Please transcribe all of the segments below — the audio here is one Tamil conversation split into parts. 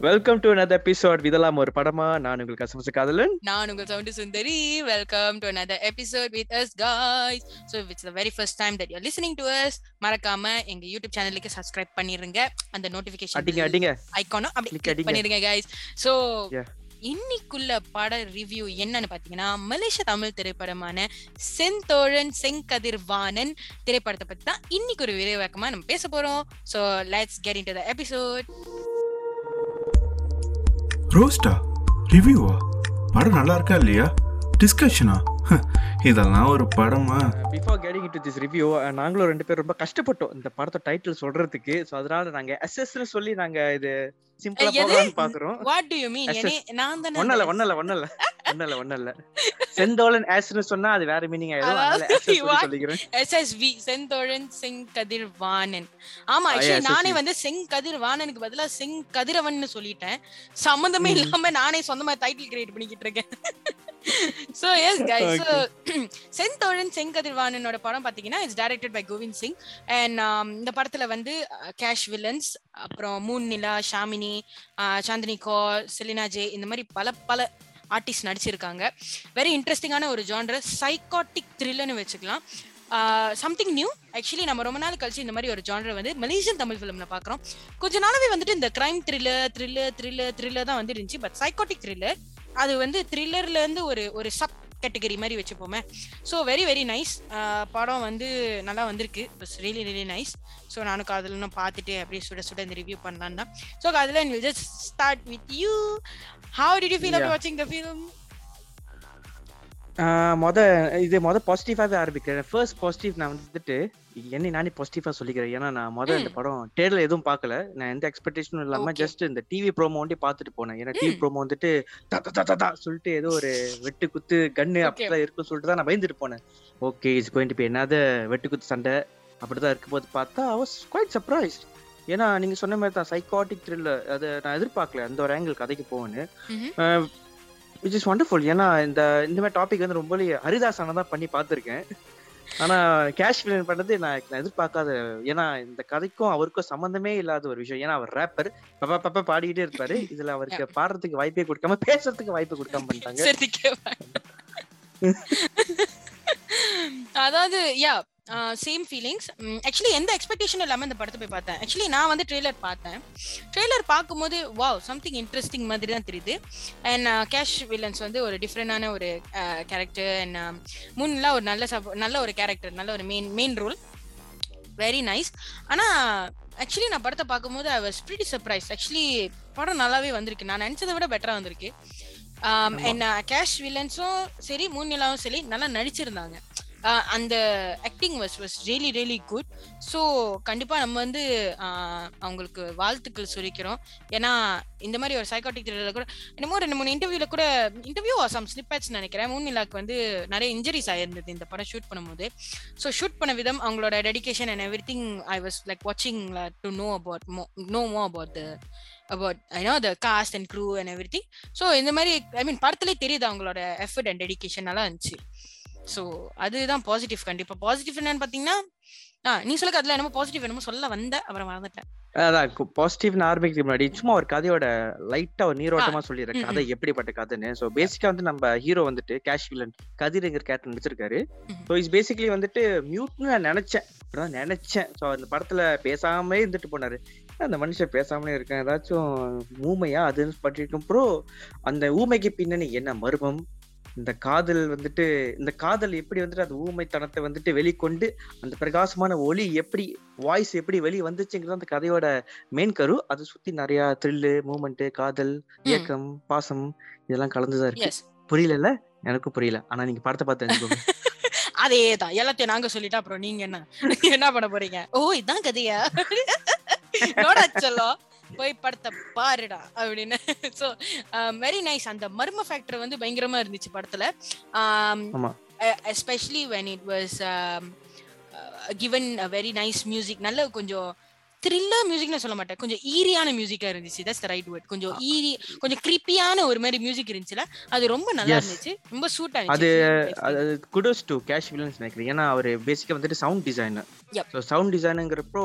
வெல்கம் டு another எபிசோட் இதெல்லாம் ஒரு படமா? நான் உங்களுக்கு கசமச காதலன் நான் உங்கள் sound Sundari. Welcome to another episode with us guys. So if it's the very first time that you're listening to us மறக்காம எங்க யூடியூப் சேனலுக்கு சப்ஸ்கிரைப் பண்ணிருங்க. அந்த நோட்டிபிகேஷன் அடிங்க அடிங்க. ஐகானும் அப்படி அடிங்க. பண்ணிருங்க guys. So. இன்னைக்குள்ள பட ரிவ்யூ என்னன்னு பாத்தீங்கன்னா மலேசிய தமிழ் திரைப்படமான செந்தோழன் செங்கதிர்வாணன் திரைப்படத்தை பத்தி தான் இன்னைக்கு ஒரு விரைவாக்கமா நம்ம பேச போறோம். So let's get into the episode. ரோஸ்டா? ரிவ்யூவா? படம் நல்லா இருக்கா இல்லையா? டிஸ்கஷனா? இதெல்லாம் ஒரு படமா? Before getting into this review நாங்களும் ரெண்டு பேரும் ரொம்ப கஷ்டப்பட்டோம் இந்த படத்தோட டைட்டில் சொல்றதுக்கு. சோ அதனால நாங்க எஸ்எஸ்னு சொல்லி நாங்க இது சிம்பிளா? போகலாம்னு பாக்குறோம். What do you mean? SS. என்னே நான் தானே ஒண்ணல அந்த ஒண்ணல ஒண்ணல ஒண்ணல ஒண்ணல செந்தோலன் ஆஸ்னு சொன்னா அது வேற மீனிங் ஆயிடும்? சொல்லிக்கிறேன். எஸ்எஸ்வி செந்தோழன் செங்கதிர்வாணன். ஆமா Ah, ஆக்சுவலி yes, நானே. வந்து செங்கதிர்வாணனுக்கு பதிலா செங்கதிரவன் சொல்லிட்டேன். சம்மந்தமே. இல்லாம நானே சொந்தமா டைட்டில் கிரியேட் பண்ணிக்கிட்டு இருக்கேன். So yes guys so Senthozhan செங்கதிர்வாணனோட படம் பாத்தீங்கன்னா it's directed by Govind Singh and இந்த படத்துல வந்து கேஷ் வில்லன்ஸ் அப்புறம் Moon Nila Shamini Chandini Kaur Selina J இந்த மாதிரி பல பல ஆர்டிஸ்ட் நடிச்சிருக்காங்க. வெரி இன்ட்ரெஸ்டிங்கான ஒரு ஜான்டர் சைக்காட்டிக் த்ரில்லுன்னு வச்சுக்கலாம். சம்திங் நியூ ஆக்சுவலி நம்ம ரொம்ப நாள் கழிச்சு இந்த மாதிரி ஒரு ஜான்டர் வந்து மலேசியன் தமிழ் ஃபிலிம்ல பாக்குறோம். கொஞ்ச நாளாவே வந்துட்டு இந்த crime thriller thriller thriller thriller தான் வந்து இருந்துச்சு பட் சைக்காட்டிக் த்ரில்லர் அது வந்து த்ரில்லர்ல இருந்து ஒரு ஒரு சப் கேட்டகரி மாதிரி வச்சுப்போமே. ஸோ வெரி வெரி நைஸ் படம் வந்து நல்லா வந்திருக்கு. It's really really nice so நானும் காதலனும் பார்த்துட்டு அப்படியே சுட சுட இந்த ரிவ்யூ பண்ணலாம் தான். So Kadhalan will just start with you how did you feel. About வாட்சிங் த ஃபிலிம் மொத இது மொத பாசிட்டிவாவே ஆரம்பிக்கிறேன் ஃபர்ஸ்ட் பாசிட்டிவ் நான் வந்துட்டு என்னை நானே பாசிட்டிவா சொல்லிக்கிறேன் ஏன்னா நான் மொத இந்த. படம் தேடல எதுவும் பார்க்கல நான் எந்த எக்ஸ்பெக்டேஷனும் இல்லாம. ஜஸ்ட் இந்த டிவி ப்ரோமோ ஒண்டி பார்த்துட்டு போனேன் ஏன்னா டிவி. ப்ரோமோ வந்துட்டு தா சொல்லிட்டு ஏதோ ஒரு வெட்டு குத்து கன்னு Okay. அப்படிலாம் இருக்குன்னு சொல்லிட்டு தான் நான் பயந்துட்டு போனேன் okay it's going to be என்னது வெட்டு குத்து சண்டை அப்படிதான் இருக்கும் போது பார்த்தா ஐ வாஸ் குவைட் சர்ப்ரைஸ்ட் ஏன்னா நீங்க சொன்ன மாதிரி தான் சைக்காட்டிக் த்ரில்லர் அதை நான் எதிர்பார்க்கல அந்த ஒரு ஆங்கிள் கதைக்கு ம்ஹும். விச் இஸ் வண்டர்ஃபுல் ஏன்னா இந்த இந்த மாதிரி டாபிக் வந்து ரொம்ப ஹரிதாசான தான் பண்ணி பார்த்துருக்கேன். ஆனா கேஷ் ஃபிலிம் பண்ணது நான் எதிர்பார்க்காத ஏன்னா இந்த கதைக்கும் அவருக்கும் சம்பந்தமே இல்லாத ஒரு விஷயம். ஏன்னா அவர் ரேப்பர் பப்பா பப்பா பாடிக்கிட்டே இருப்பாரு. இதுல அவருக்கு பாடுறதுக்கு வாய்ப்பே கொடுக்காம பேசுறதுக்கு வாய்ப்பு கொடுக்காம பண்ணிட்டாங்க. அதாவது யா சேம் ஃபீலிங்ஸ் ஆக்சுவலி எந்த எக்ஸ்பெக்டேஷனும் இல்லாம இந்த படத்தை போய் பார்த்தேன். ஆக்சுவலி நான் வந்து ட்ரெய்லர் பார்த்தேன். ட்ரெய்லர் பார்க்கும்போது வாவ் சம்திங் இன்ட்ரெஸ்டிங் மாதிரி தான் தெரியுது. அண்ட் கேஷ் வில்லன்ஸ் வந்து ஒரு டிஃப்ரெண்டான ஒரு கேரக்டர் அண்ட் முன்னெல்லாம் ஒரு நல்ல sub- நல்ல ஒரு கேரக்டர் நல்ல ஒரு main main role very nice ஆனா ஆக்சுவலி நான் படத்தை பார்க்கும்போது I was pretty surprise actually படம் நல்லாவே வந்திருக்கு. நான் நினைச்சதை விட பெட்டரா வந்திருக்கு. என்ன கேஷ் வில்லன்ஸும் சரி மூணிலாவும் சரி நல்லா நடிச்சிருந்தாங்க. அந்த acting was was really really good so கண்டிப்பாக நம்ம வந்து அவங்களுக்கு வாழ்த்துக்கள் சொல்லிக்கிறோம். ஏன்னா இந்த மாதிரி ஒரு சைக்காட்டிக் த்ரில்லர் கூட என்னமோ ரெண்டு மூணு இன்டர்வியூல கூட இன்டர்வியூ சம் ஸ்னிப்பேட்ஸ் நினைக்கிறேன். மூணிலாக்கு வந்து நிறைய இன்ஜுரிஸ் ஆயிருந்தது இந்த படம் ஷூட் பண்ணும்போது. ஸோ ஷூட் பண்ண விதம் அவங்களோட dedication and everything I was like வாட்சிங் to know about know more about the about I know the cast and crew and everything so இந்த மாதிரி ஐ மீன் படத்துலேயே தெரியுது அவங்களோட எஃபர்ட் அண்ட் டெடிகேஷன் நல்லா இருந்துச்சு. ஸோ அதுதான் பாசிட்டிவ் கண்டிப்பா. பாசிட்டிவ் என்னன்னு பார்த்தீங்கன்னா ஆ நீ சொல்ல அதுல என்னமோ பாசிட்டிவ் என்னமோ சொல்ல வந்த அப்புறம் மறந்துட்டேன். அதான் பாசிட்டிவ் ஆரம்பிக்கிறதுக்கு முன்னாடி சும்மா ஒரு கதையோட லைட்டா ஒரு நீரோட்டமா சொல்லிடுறேன். ம், கதை எப்படிப்பட்ட கதைன்னு. சோ பேசிக்கா வந்து நம்ம ஹீரோ வந்துட்டு கேஷ் வில்லன் கதிர்ங்கிற கேரக்டர் நடிச்சிருக்காரு. ஸோ இஸ் பேசிக்கலி வந்துட்டு மியூட்னு நான் நினைச்சேன். அப்படிதான் நினைச்சேன். ஸோ அந்த படத்துல பேசாமலே இருந்துட்டு போனாரு. அந்த மனுஷன் பேசாமலே இருக்கேன்? ஏதாச்சும் ஊமையா அதுன்னு பட்டிருக்கும் ப்ரோ அந்த ஊமைக்கு பின்னணி என்ன மர்மம்? இந்த காதல் வந்துட்டு இந்த காதல் எப்படி வந்துட்டு அந்த ஊமைத்தனத்தை வந்துட்டு வெளிக்கொண்டு அந்த பிரகாசமான ஒளி எப்படி வாய்ஸ் எப்படி வெளியே வந்துச்சுங்கிறது அந்த கதையோட மெயின் கரு. அதை சுத்தி நிறைய த்ரில்லு மூமெண்ட் காதல் இயக்கம் பாசம் இதெல்லாம் கலந்துதான் இருக்கு. புரியல எனக்கும் புரியல. ஆனா நீங்க படத்தை பார்த்து அதே தான் எல்லாத்தையும் நாங்க சொல்லிட்டா அப்புறம் நீங்க என்ன என்ன பண்ண போறீங்க? ஓ இதான் கதையா? போய் படத்தை பாருடா அப்படின்னு. ஸோ வெரி நைஸ் அந்த மர்ம ஃபேக்டர் வந்து பயங்கரமா இருந்துச்சு படத்துல. Especially when it was given very nice music நல்ல கொஞ்சம் த்ரில்லர் மியூசிக்னு சொல்ல மாட்டேன். கொஞ்சம் ஈரியான மியூசிக்கா இருந்துச்சு. தட்ஸ் ரைட் வேர்ட் கொஞ்சம் ஈரி கொஞ்சம் கிரிப்பியான ஒரு மாதிரி மியூசிக் இருந்துச்சுல. அது ரொம்ப நல்லா. இருந்துச்சு. ரொம்ப சூட் அது ஆனிச்சு அது குடோஸ் டு கேஷ் வில்லன்ஸ் நினைக்கிறேன். ஏன்னா அவர் பேசிக்கா வந்துட்டு சவுண்ட் டிசைனர் சவுண்ட் டிசைனுங்கிறப்போ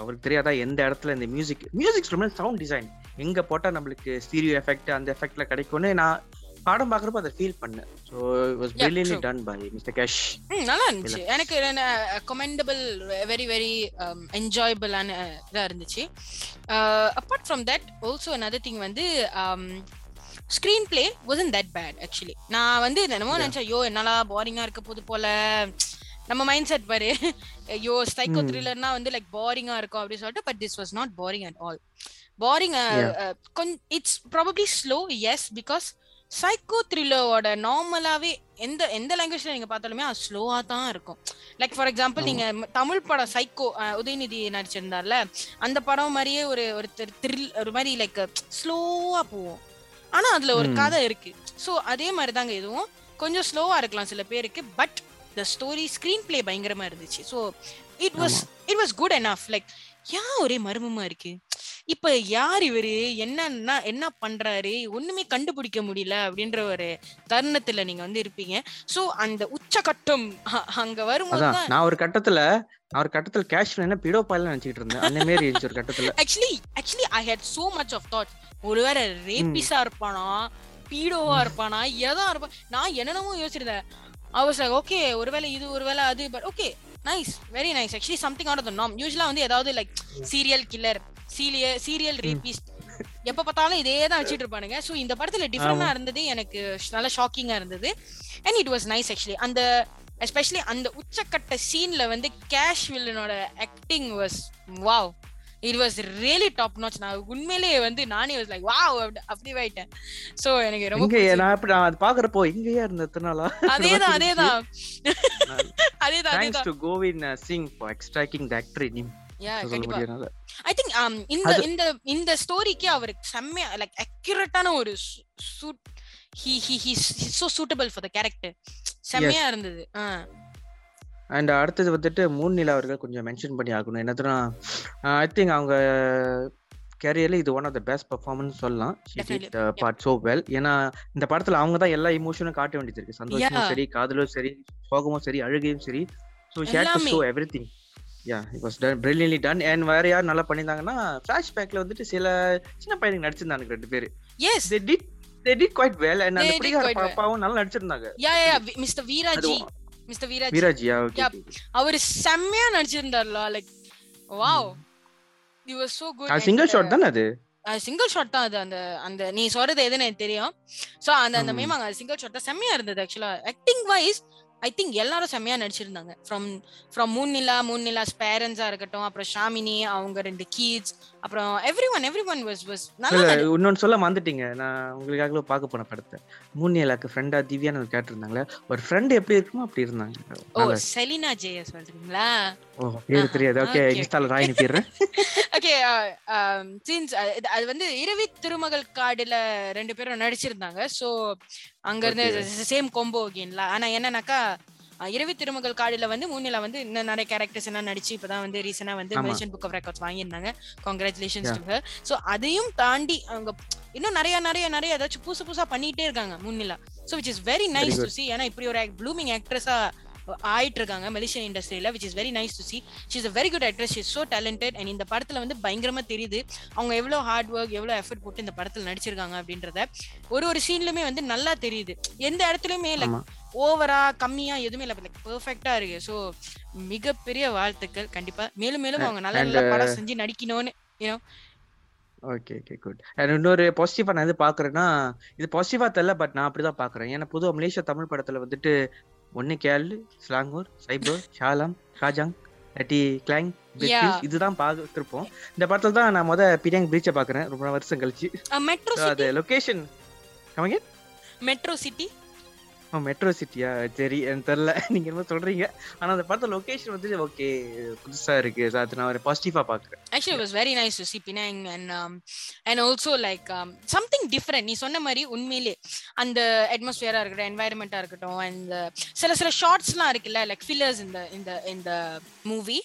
அவருக்கு தெரியாதா எந்த இடத்துல இந்த மியூசிக் மியூசிக் சவுண்ட் டிசைன் எங்க போட்டா நம்மளுக்கு ஸ்டீரியோ எஃபெக்ட் அந்த எஃபெக்ட்ல கிடைக்கும்னு நான் படம் பாக்குறப்ப அதை ஃபீல் பண்ணேன். So was Yeah, brilliantly true. Done by mister Kash நல்லா இருந்துச்சு. எனக்கு கமெண்டபிள் வெரி வெரி என்ஜாயபிளான இதா இருந்துச்சு. Apart from that also another thing வந்து screenplay wasn't that bad actually நான் வந்து என்னமோ. நினைச்சேன் ஐயோ என்னடா போரிங்கா இருக்க போது போல. நம்ம மைண்ட் செட் பாரு. ஐயோ சைக்கோ ம். த்ரில்லர்னா வந்து லைக் போரிங்கா இருக்கும் அப்படின்னு சொல்லிட்டு but this was not boring at all boring கொஞ்சம் it's probably slow yes because psycho த்ரில்லரோட நார்மலாவே எந்த எந்த லாங்குவேஜ்ல நீங்க பார்த்தாலுமே அது ஸ்லோவா தான் இருக்கும். Like for example. நீங்க தமிழ் படம் சைக்கோ உதயநிதி நடிச்சிருந்தார்ல அந்த படம் மாதிரியே ஒரு ஒரு த்ரில் ஒரு மாதிரி லைக் ஸ்லோவா போகும். ஆனா அதுல ஒரு. கதை இருக்கு. சோ அதே மாதிரி தாங்க இதுவும். கொஞ்சம் ஸ்லோவா இருக்கலாம் சில பேருக்கு but the story screenplay பயங்கரமா இருந்துச்சு. So it was it was good enough. Like ஏன் ஒரே மர்மமா இருக்கு? இப்ப யார் இவரு? என்னன்னா என்ன பண்றாரு? ஒண்ணுமே கண்டுபிடிக்க முடியல அப்படின்ற ஒரு தருணத்துல நீங்க வந்து இருப்பீங்க. சோ அந்த உச்சகட்டம் அ- அங்க வரும்போது நான் ஒரு கட்டத்துல ஒரு கட்டத்துல கேஷ் என்ன பிடோ பாயில நினைச்சிட்டு இருந்தேன். அந்த மாதிரி இருந்துச்சு ஒரு கட்டத்துல. Actually actually I hate so much of thought ஒருவேளை ரேபிஸா இருப்பானா? பீடோவா இருப்பானா? எதா இருப்பான் நான் என்னென்னமோ யோசிச்சிருந்தேன். அவர்ஸ் ஓகே ஒருவேளை இது ஒருவேளை அது but okay nice very nice actually something out of the norm யூஸ்வலா வந்து ஏதாவது like serial killer seri serial rapist எப்ப பார்த்தாலும் இதே தான் வச்சிட்டு இருப்பானுங்க. சோ இந்த படத்துல டிஃபரெண்டா இருந்தது எனக்கு நல்லா ஷாக்கிங்கா இருந்தது. And it was nice actually அந்த எஸ்பெஷலி அந்த உச்சக்கட்ட சீன்ல வந்து cash வில்லனோட acting was wow it was really top notch நான் உண்மையிலேயே வந்து நானே வாஸ் லைக் வாவ் அப்படி ஆயிட்டேன் சோ எனக்கு ரொம்ப. நான் இப்ப நான் அது பாக்குறப்போ இங்கேயா இருந்த எத்தனாலா அதேதான் அதேதான். அதேதான் thanks to Govind Singh for extracting the actor in ya கண்டிப்பா. ஐ திங்க் இந்த இந்த இந்த ஸ்டோரிக்கு அவருக்கு செம்மையா லைக் அக்யூரேட்டான ஒரு suit he he he so suitable for the character செம்மையா இருந்தது. அண்ட் அடுத்தது வந்துட்டு மூணு நிலா அவர்கள் கொஞ்சம் மென்ஷன் பண்ணி ஆகணும். என்னதுன்னா ஐ திங்க் அவங்க கேரியர்ல இது one of the best performance சொல்லலாம். பார்ட் சோ வெல் ஏன்னா இந்த படத்துல அவங்க தான் எல்லா இமோஷனும் காட்ட வேண்டியது இருக்கு. சந்தோஷமும். சரி காதலும் சரி சோகமும் சரி அழுகையும் சரி. ஸோ ஷேட் டு எல்லாமே. Show everything ya it was done brilliantly done and வேற யார் நல்லா பண்ணியிருந்தாங்கன்னா ஃபிளாஷ்பேக்ல வந்துட்டு சில சின்ன பையனுக்கு நடிச்சிருந்தாங்க ரெண்டு பேர். Yes they did they did quite well and அந்த They did பிடிக்கார quite well. பாப்பாவும் நல்லா நடிச்சிருந்தாங்க. Ya ya mister Veeraji mister Veeraji Yeah. அவரு செம்மையா நடிச்சிருந்தார்ல like wow you was so good single shot தானே அது? சிங்கிள் ஷாட் தான் அது அந்த அந்த நீ சொல்றது எதுன்னு எனக்கு தெரியும். சோ அந்த அந்த. மேமாங்க சிங்கிள் ஷாட் தான். செம்மையா இருந்தது ஆக்சுவலா ஆக்டிங் வைஸ் ஐ திங்க் எல்லாரும் செம்மையா நடிச்சிருந்தாங்க. From from Moon Nila Moon Nila's பேரண்ட்ஸா இருக்கட்டும் அப்புறம் ஷாமினி அவங்க ரெண்டு கீட்ஸ் அப்புறம் everyone everyone was was நல்லா இன்னொன்னு சொல்ல மறந்துட்டீங்க. நான் உங்களுக்காக பார்க்க போன படத்தை. மூணியலாக்கு ஃப்ரெண்டா திவ்யான்னு ஒரு கேட்டு இருந்தாங்களே ஒரு ஃப்ரெண்ட் எப்படி இருக்குமோ அப்படி இருந்தாங்க. ஓ செலினா ஜெய சொல்றீங்களா? ஓ பேரு தெரியாது. ஓகே இன்ஸ்டால ராய் அனுப்பிடுறேன். ஓகே சீன்ஸ் அது வந்து இரவி திருமகள் காடுல ரெண்டு பேரும் நடிச்சிருந்தாங்க. சோ அங்க இருந்து சேம் கொம்போ ஓகேங்களா ஆனா என்னன்னாக்கா இரவி திருமகள் காடுல வந்து மூணில வந்து இன்னும் நிறைய கேரக்டர்ஸ் எல்லாம் நடிச்சு இப்பதான் வந்து ரீசனா வந்து. மெர்ச்சன்ட் புக் ஆஃப் ரெக்கார்ட்ஸ் வாங்கியிருந்தாங்க. கங்க்ராச்சுலேஷன்ஸ். டு ஹர் சோ அதையும் தாண்டி அவங்க இன்னும் நிறைய நிறைய நிறைய ஏதாச்சும் புதுசு புதுசா பண்ணிட்டே இருக்காங்க முன்னிலா. So which is very nice to. See ஏன்னா இப்படி ஒரு ப்ளூமிங் ஆக்ட்ரஸா ஆயிட்டு இருக்காங்க மலேசியன் இண்டஸ்ட்ரியில which is very nice to see she is a very good actress she is so talented and இந்த படத்துல வந்து பயங்கரமா தெரியுது. அவங்க எவ்வளவு ஹார்ட் ஒர்க் எவ்வளவு எஃபர்ட் போட்டு இந்த படத்துல நடிச்சிருக்காங்க அப்படின்றத ஒரு ஒரு சீன்லயுமே வந்து நல்லா தெரியுது. எந்த இடத்துலயுமே லைக் ஆமா. ஓவரா கம்மியா எதுவுமே இல்ல. லைக் பெர்ஃபெக்ட்டா இருக்கு. சோ மிகப்பெரிய வாழ்த்துக்கள். கண்டிப்பா. மேலும் மேலும் அவங்க நல்ல நல்ல படம் செஞ்சு நடிக்கணும்னு ஓகே ஓகே குட் அண்ட் இன்னொரு பாசிட்டிவா நான் எது பாக்குறேன்னா இது பாசிட்டிவா தெரியல பட் நான் அப்படிதான் பாக்குறேன் ஏன்னா பொதுவா மலேசியா தமிழ் படத்துல வந்துட்டு ஒன்னு கேள் ஸ்லாங்கூர் சைபர் ஷாலாம் ஷாஜாங் இல்லாட்டி கிளாங். இதுதான் பார்த்துருப்போம் இந்த படத்துல தான் நான் முத பிடியாங் பீச்சை பாக்குறேன். ரொம்ப வருஷம் கழிச்சு. மெட்ரோ அது லொகேஷன் கமங்க மெட்ரோ சிட்டி மெட்ரோ சிட்டியா சரி எனக்கு தெரியல. நீங்க என்ன சொல்றீங்க. ஆனா அந்த படத்துல லொகேஷன் வந்து ஓகே புதுசா இருக்கு. அது நான் ஒரு பாசிட்டிவா பாக்குறேன். Actually very nice to see Penang and um, and also like um, something different. நீ சொன்ன மாதிரி உண்மையிலே அந்த அட்மாஸ்பியரா இருக்கட்டும் என்வாயரன்மெண்டா இருக்கட்டும் and uh, சில சில ஷார்ட்ஸ்லாம் இருக்குல்ல லைக் ஃபில்லர்ஸ் இந்த இந்த இந்த மூவி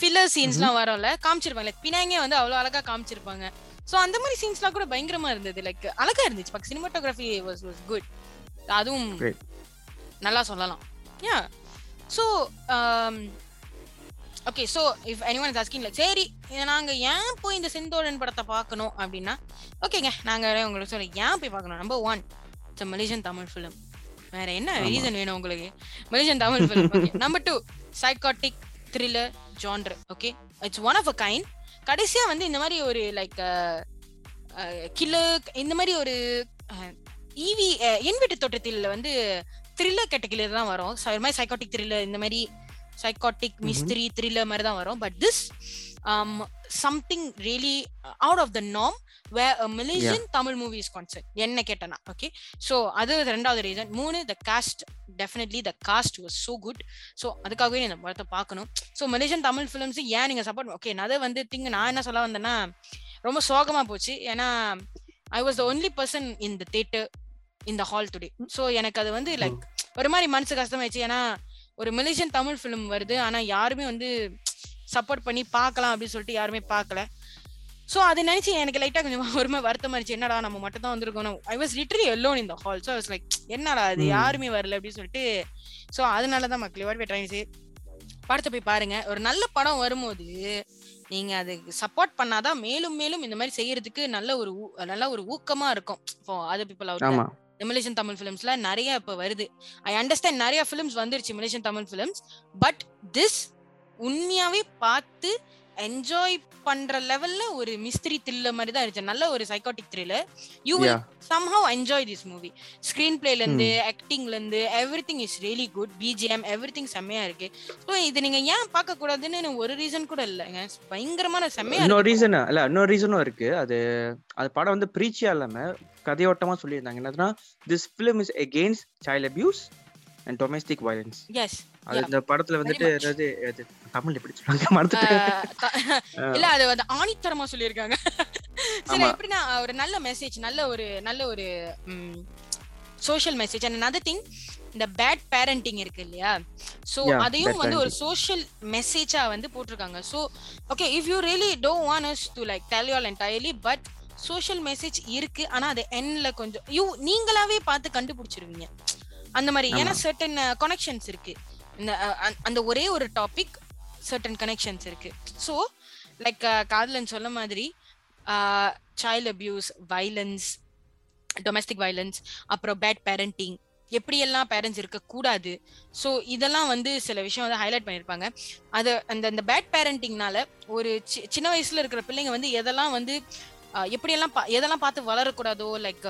ஃபில்லர் சீன்ஸ்லாம் வரும்ல காமிச்சிருப்பாங்க. லைக் பினாங்கே வந்து அவ்வளவு அழகா காமிச்சிருப்பாங்க. சோ அந்த மாதிரி சீன்ஸ்லாம் கூட பயங்கரமா இருந்தது. லைக் அழகா இருந்துச்சு. பக்க சினிமாட்டோகிராஃபி வாஸ் வாஸ் குட் அதுவும். நல்லா சொல்லலாம். Ya so okay so if anyone is asking like சரி இத நாங்க ஏன் போய் இந்த செந்தோழன் படத்தை பார்க்கணும் அப்படின்னா ஓகேங்க நாங்க உங்களுக்கு சொல்ல ஏன் போய் பார்க்கணும்? Number one it's Malaysian Tamil film வேற என்ன. ரீசன் வேணும் உங்களுக்கு? Malaysian Tamil film number two psychotic thriller genre okay it's one of a kind கடைசியா வந்து இந்த மாதிரி ஒரு லைக் கில்லர் இந்த மாதிரி ஒரு ஈவி என் வீட்டு தோட்டத்தில் வந்து த்ரில்லர் கேட்டகிரில தான் வரும். ஒரு மாதிரி சைக்காட்டிக் த்ரில்லர் இந்த மாதிரி சைக்காட்டிக். மிஸ்திரி த்ரில்லர் மாதிரி தான் வரும். But this something really out of the norm way Malaysian Tamil movies concept என்ன கேட்டனா ஓகே ஸோ அது ரெண்டாவது ரீசன் மூணு the cast definitely the cast was so good so அதுக்காகவே இந்த படத்தை பார்க்கணும். ஸோ மலேசியன் தமிழ் ஃபிலிம்ஸ் ஏன் நீங்க சப்போர்ட் ஓகே அதை வந்து திங்க நான் என்ன சொல்ல வந்தேன்னா ரொம்ப சோகமா போச்சு. ஏன்னா I was the only person in the theatre இந்த ஹால் டுடே ஸோ எனக்கு அது வந்து லைக் ஒரு மாதிரி மனசு கஷ்டமாயிடுச்சு. ஏன்னா ஒரு மலேசியன் தமிழ் ஃபிலிம் வருது. ஆனா யாருமே வந்து சப்போர்ட் பண்ணி பார்க்கலாம் அப்படின்னு சொல்லிட்டு யாருமே பார்க்கல. ஸோ அதை நினைச்சு எனக்கு லைட்டா கொஞ்சம் ஒரு மாதிரி வருத்தமா இருந்துச்சு. என்னடா நம்ம மட்டும் தான் வந்திருக்கோம் ஐ வாஸ் லிட்டரி எல்லோன் இந்த ஹால் ஸோ லைக் என்னடா அது. யாருமே வரல அப்படின்னு சொல்லிட்டு. ஸோ அதனால தான் மக்கள் வாட் ட்ரைங் சே படத்தை போய் பாருங்க. ஒரு நல்ல படம் வரும்போது நீங்க அதுக்கு சப்போர்ட் பண்ணாதான் மேலும் மேலும் இந்த மாதிரி செய்யறதுக்கு நல்ல ஒரு நல்ல ஒரு ஊக்கமா இருக்கும். அதர் பீப்புள் அவுட் ஆமா. மலேசியன் தமிழ் ஃபிலிம்ஸ்ல நிறைய இப்ப வருது. ஐ அண்டர்ஸ்டாண்ட் நிறைய ஃபிலிம்ஸ் வந்துருச்சு Malaysian Tamil films but this உண்மையாவே பார்த்து என்ஜாய் பண்ற லெவல்ல ஒரு மிஸ்திரி த்ரில்லர் மாதிரி தான் இருந்துச்சு. நல்ல ஒரு psychotic thriller you will somehow enjoy this movie screen பிளேல இருந்து ஆக்டிங்ல இருந்து everything is really good BGM everything செம்மையா இருக்கு. ஸோ இது நீங்க ஏன் பார்க்க கூடாதுன்னு ஒரு ரீசன் கூட இல்லைங்க பயங்கரமான செம்மையா இன்னொரு இருக்கு. ரீசன் இல்ல இன்னொரு ரீசனும் இருக்கு. அது அது படம் வந்து பிரீச்சியா இல்லாம கதையோட்டமா சொல்லியிருந்தாங்க. என்னதுன்னா this film is against child abuse and domestic violence yes அது இந்த படத்துல வந்துட்டு அது தமிழ் எப்படி சொல்றாங்க மறந்துட்டேன். இல்ல அது வந்து ஆணித்தரமா சொல்லியிருக்காங்க. சரி. எப்படின்னா ஒரு நல்ல மெசேஜ் நல்ல ஒரு நல்ல ஒரு social message and another thing இந்த பேட் பேரண்டிங் இருக்கு இல்லையா? சோ அதையும் வந்து ஒரு சோஷியல் மெசேஜா வந்து போட்டிருக்காங்க. So okay if you really don't want us to like tell you entirely but social message இருக்கு. ஆனா அது எண்ட்ல கொஞ்சம் யூ நீங்களாவே பார்த்து கண்டுபிடிச்சிருவீங்க. அந்த மாதிரி ஏன்னா சர்டன் கனெக்ஷன்ஸ் இருக்கு. இந்த அஹ், அந்த- ஒரே ஒரு டாபிக் சர்டன் கனெக்ஷன்ஸ் இருக்கு. ஸோ லைக் காதலன் சொல்ல மாதிரி child abuse violence domestic violence அப்புறம் பேட் பேரண்டிங் எப்படியெல்லாம் பேரண்ட்ஸ் இருக்கக்கூடாது? ஸோ இதெல்லாம் வந்து சில விஷயம் வந்து ஹைலைட் பண்ணியிருப்பாங்க. அது அந்த அந்த பேட் பேரண்டிங்னால ஒரு சின்ன வயசுல இருக்கிற பிள்ளைங்க வந்து எதெல்லாம் வந்து எப்படியெல்லாம் எதெல்லாம் பார்த்து வளரக்கூடாதோ லைக்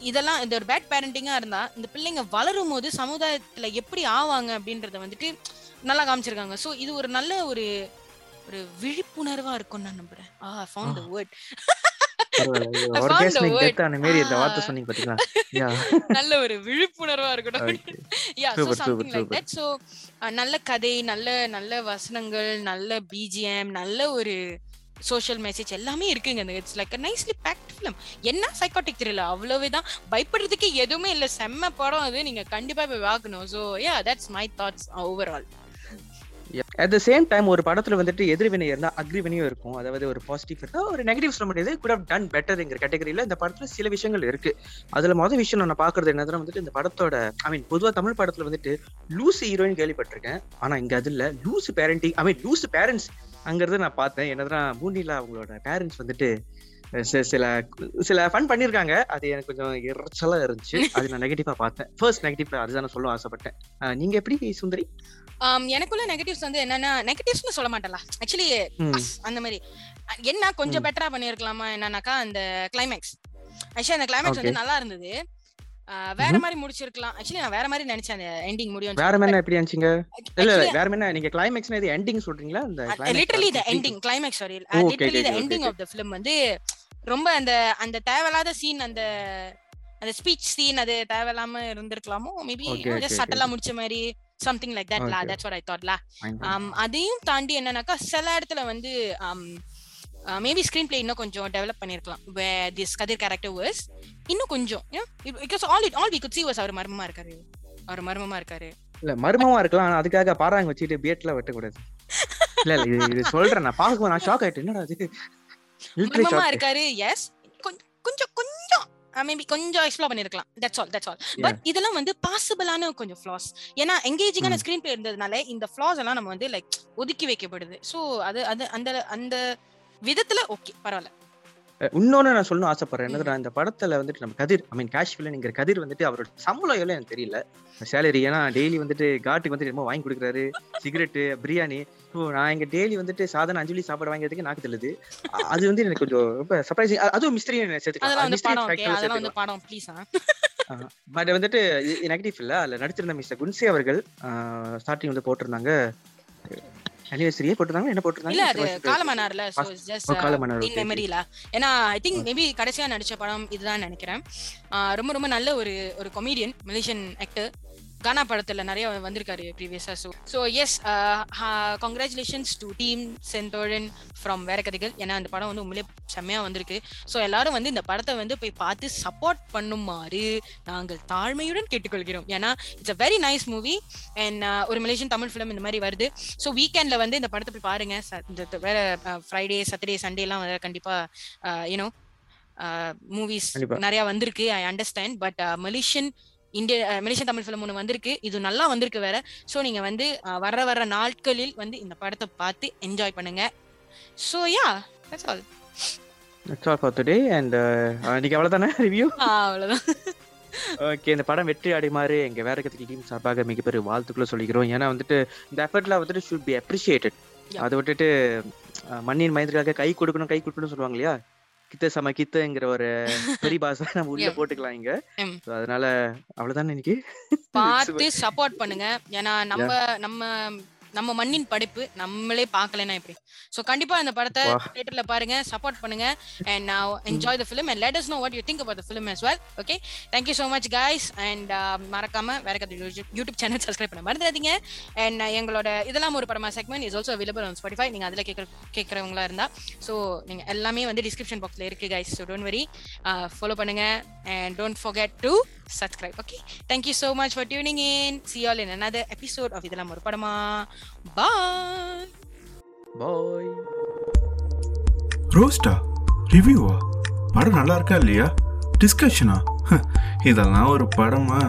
இதெல்லாம் இந்த ஒரு பேட் பேரண்டிங்கா இருந்தா இந்த பிள்ளைங்க வளரும் போது சமுதாயத்துல எப்படி ஆவாங்க அப்படின்றத வந்துட்டு நல்லா காமிச்சிருக்காங்க. ஸோ இது ஒரு நல்ல ஒரு ஒரு விழிப்புணர்வா இருக்கும்னு நான் நம்புறேன். ஆ ஃபவுண்ட் த வேர்ட் நல்ல ஒரு விழிப்புணர்வா இருக்கட்டும் நல்ல கதை நல்ல நல்ல வசனங்கள் நல்ல பிஜிஎம் நல்ல ஒரு சோஷியல் மெசேஜ் எல்லாமே இருக்குங்க இந்த it's like nicely packed film என்ன சைக்காட்டிக் தெரியல அவ்வளவே தான் பயப்படுறதுக்கு எதுவுமே இல்ல. செம்ம படம் அது. நீங்க கண்டிப்பா போய் பார்க்கணும். So ya that's my thoughts overall at the same time ஒரு படத்துல வந்துட்டு எதிர்வினை இருந்தா அக்ரிவினையும் இருக்கும். அதாவது ஒரு பாசிட்டிவ் இருந்தா ஒரு நெகட்டிவ் சொல்ல முடியாது. குட் ஹவ் டன் பெட்டர்ங்கிற கேட்டகரியில இந்த படத்துல சில விஷயங்கள் இருக்கு. அதுல மொதல் விஷயம் நான் பாக்குறது என்னதுன்னா வந்துட்டு இந்த படத்தோட ஐ மீன் பொதுவா தமிழ் படத்துல வந்துட்டு லூசு ஹீரோயின் கேள்விப்பட்டிருக்கேன். ஆனா இங்க அது இல்ல. லூசு பேரண்டிங் ஐ மீன் லூசு பேரண்ட்ஸ் அங்கிறது நான் பார்த்தேன். என்னதுன்னா பூண்டில அவங்களோட பேரண்ட்ஸ் வந்துட்டு சில சில ஃபன் பண்ணிருக்காங்க அது எனக்கு கொஞ்சம் இறைச்சலா இருந்துச்சு. அது நான் நெகட்டிவா பார்த்தேன். ஃபர்ஸ்ட் நெகட்டிவ்ல அதுதான் சொல்ல ஆசைப்பட்டேன். நீங்க எப்படி சுந்தரி? எனக்குள்ள நெகட்டிவ்ஸ் வந்து என்னன்னா நெகட்டிவ்ஸ்னு சொல்ல மாட்டேன்ல. ஆக்சுவலி. அந்த மாதிரி. என்ன கொஞ்சம். பெட்டரா பண்ணிருக்கலாமா என்னன்னாக்கா அந்த கிளைமேக்ஸ் ஆக்சுவலி அந்த கிளைமேக்ஸ் வந்து. நல்லா இருந்தது. வேற. மாதிரி முடிச்சிருக்கலாம். ஆக்சுவலி நான் வேற மாதிரி நினைச்சேன் அந்த எண்டிங் முடியும் வேற என்ன எப்படி நினைச்சீங்க? இல்ல இல்ல வேற என்ன நீங்க கிளைமேக்ஸ்னா இது எண்டிங் சொல்றீங்களா? climax literally the ending climax sorry literally the ending. Of the film வந்து ரொம்ப அந்த அந்த தேவையில்லாத சீன் அந்த அந்த ஸ்பீச் சீன் அது தேவையில்லாம இருந்திருக்கலாமோ? மேபி ஜஸ்ட் சட்டலா முடிச்ச மாதிரி சம்திங் லைக் தட் லா. தட்ஸ் வாட் ஐ தாட் லா um, அதையும் தாண்டி என்னன்னாக்கா சில இடத்துல வந்து மேபி ஸ்கிரீன் பிளே இன்னும் கொஞ்சம் டெவலப் பண்ணிருக்கலாம் திஸ் கதிர் கேரக்டர் வர்ஸ் இன்னும் கொஞ்சம். Because all it all we could see was அவர் மர்மமா இருக்காரு. அவர் மர்மமா இருக்காரு. இல்ல மர்மமா இருக்கலாம். ஆனா அதுக்காக பாறாங்க வச்சுட்டு பியட்ல வெட்டக்கூடாது. இல்ல இல்ல இது சொல்றேன். நான் பாக்கும்போது நான் ஷாக் ஆயிட்டேன். என்னடா அது மர்மமா. இருக்காரு. எஸ் கொஞ்சம் கொஞ்சம். மேபி கொஞ்சம் எக்ஸ்ப்ளோர் பண்ணிருக்கலாம். That's all that's all but இதெல்லாம் வந்து பாசிபிளான கொஞ்சம் ஃபிளாஸ் ஏன்னா எங்கேஜிங்கான. ஸ்கிரீன் பிளே இருந்ததுனால இந்த ஃபிளாஸ் எல்லாம் நம்ம வந்து லைக் ஒதுக்கி வைக்கப்படுது. சோ அது அது அந்த அந்த விதத்துல ஓகே பரவாயில்ல. இன்னொன்னு நான் சொல்லணும் ஆசைப்படுறேன். என்னது நான் இந்த படத்துல வந்துட்டு நம்ம கதிர் ஐ மீன் கேஷ் வில்லன்ங்கிற கதிர் வந்துட்டு அவரோட சம்பளம் எவ்வளவு எனக்கு தெரியல. சேலரி ஏன்னா டெய்லி வந்துட்டு காட்டுக்கு வந்துட்டு என்னமோ வாங்கி கொடுக்குறாரு. சிகரெட்டு பிரியாணி நான் இங்க டெய்லி வந்துட்டு சாதாரண அஞ்சலி சாப்பாடு வாங்கிறதுக்கு நாக்கு அ- அது வந்து எனக்கு கொஞ்சம் ரொம்ப சர்ப்ரைசிங் அதுவும் மிஸ்திரி பட் வந்துட்டு நெகட்டிவ் இல்ல. அதுல நடிச்சிருந்த மிஸ்டர் குன்சி அவர்கள் ஸ்டார்டிங் வந்து போட்டிருந்தாங்க. அனிவர்சரியே போட்டிருந்தாங்க என்ன இல்ல அது சோ ஜஸ்ட் காலமன்னார், இன். மெமரில ஏன்னா ஐ திங்க் மேபி கடைசியா நடிச்ச படம் இதுதான் நினைக்கிறேன். ரொம்ப ரொம்ப நல்ல ஒரு ஒரு கொமீடியன் மலேசியன் ஆக்டர் கானா படத்துல நிறைய வந்திருக்காரு ப்ரீவியஸா so so yes congratulations to team Senthozhan from வேற கதைகள் ஏன்னா அந்த படம் வந்து உண்மையிலே செம்மையா வந்திருக்கு. ஸோ எல்லாரும் வந்து இந்த படத்தை வந்து போய் பார்த்து சப்போர்ட் பண்ணுமாறு நாங்கள் தாழ்மையுடன் கேட்டுக்கொள்கிறோம். ஏன்னா it's a very nice movie and ஒரு மலேசியன் தமிழ் ஃபிலிம் இந்த மாதிரி வருது. ஸோ வீக்கெண்ட்ல வந்து இந்த படத்தை போய் பாருங்க. வேற ஃப்ரைடே சாட்டர்டே சண்டே எல்லாம் வந்து கண்டிப்பா யூனோ மூவிஸ். நிறைய வந்திருக்கு ஐ அண்டர்ஸ்டாண்ட் பட் மலேசியன் இந்திய மலேசியன் தமிழ் ஃபிலிம் ஒன்று வந்திருக்கு. இது நல்லா வந்திருக்கு வேற. ஸோ நீங்க வந்து அஹ், வர்ற வர்ற நாட்களில் வந்து இந்த படத்தை பார்த்து என்ஜாய் பண்ணுங்க. So yeah that's all That's all for today and uh, இன்னைக்கு அவ்வளவுதானே ரிவ்யூ அவ்வளோதான் ஓகே இந்த படம் வெற்றி அடைமாறு எங்க வேற கத்துக்கு டீம் சார்பாக மிகப்பெரிய வாழ்த்துக்களை சொல்லிக்கிறோம். ஏன்னா வந்துட்டு இந்த எஃபர்ட்ல வந்துட்டு ஷுட் பி அப்ரிஷியேட்டட். அதை விட்டுட்டு மண்ணின் மைந்தர்களுக்காக கை கொடுக்கணும் கை கொடுக்கணும் சொல்லுவாங்க இல்லையா? கித்த சம கித்தங்கிற ஒரு பெரிய பாச நம்ம உள்ள. போட்டுக்கலாம் இங்க. அதனால அவ்வளவுதானே இன்னைக்கு? பார்த்து சப்போர்ட் பண்ணுங்க. ஏன்னா நம்ம நம்ம நம்ம மண்ணின் படைப்பு நம்மளே பார்க்கலன்னா எப்படி? சோ கண்டிப்பா இந்த படத்தை. தியேட்டர்ல பாருங்க சப்போர்ட் பண்ணுங்க. And now enjoy the film and let us know what you think about the film as well okay? Thank you so much guys. And uh, மறக்காம வேற கதை யூடியூப் சேனல் சப்ஸ்கிரைப் பண்ண மறந்துடாதீங்க. அண்ட் எங்களோட இதெல்லாம் ஒரு படமா segment is also available on Spotify நீங்க அதுல கேட்கற கேட்கறவங்களா இருந்தா. ஸோ நீங்க எல்லாமே வந்து டிஸ்கிரிப்ஷன் பாக்ஸ்ல இருக்கு guys. So don't worry. Follow பண்ணுங்க. And don't forget to subscribe okay thank you so much for tuning in see you all in another episode of இதெல்லாம் ஒரு படமா bye பாய் ரோஸ்டா ரிவ்யூவா படம் நல்லா இருக்கா இல்லையா டிஸ்கஷனா இதெல்லாம் ஒரு படமா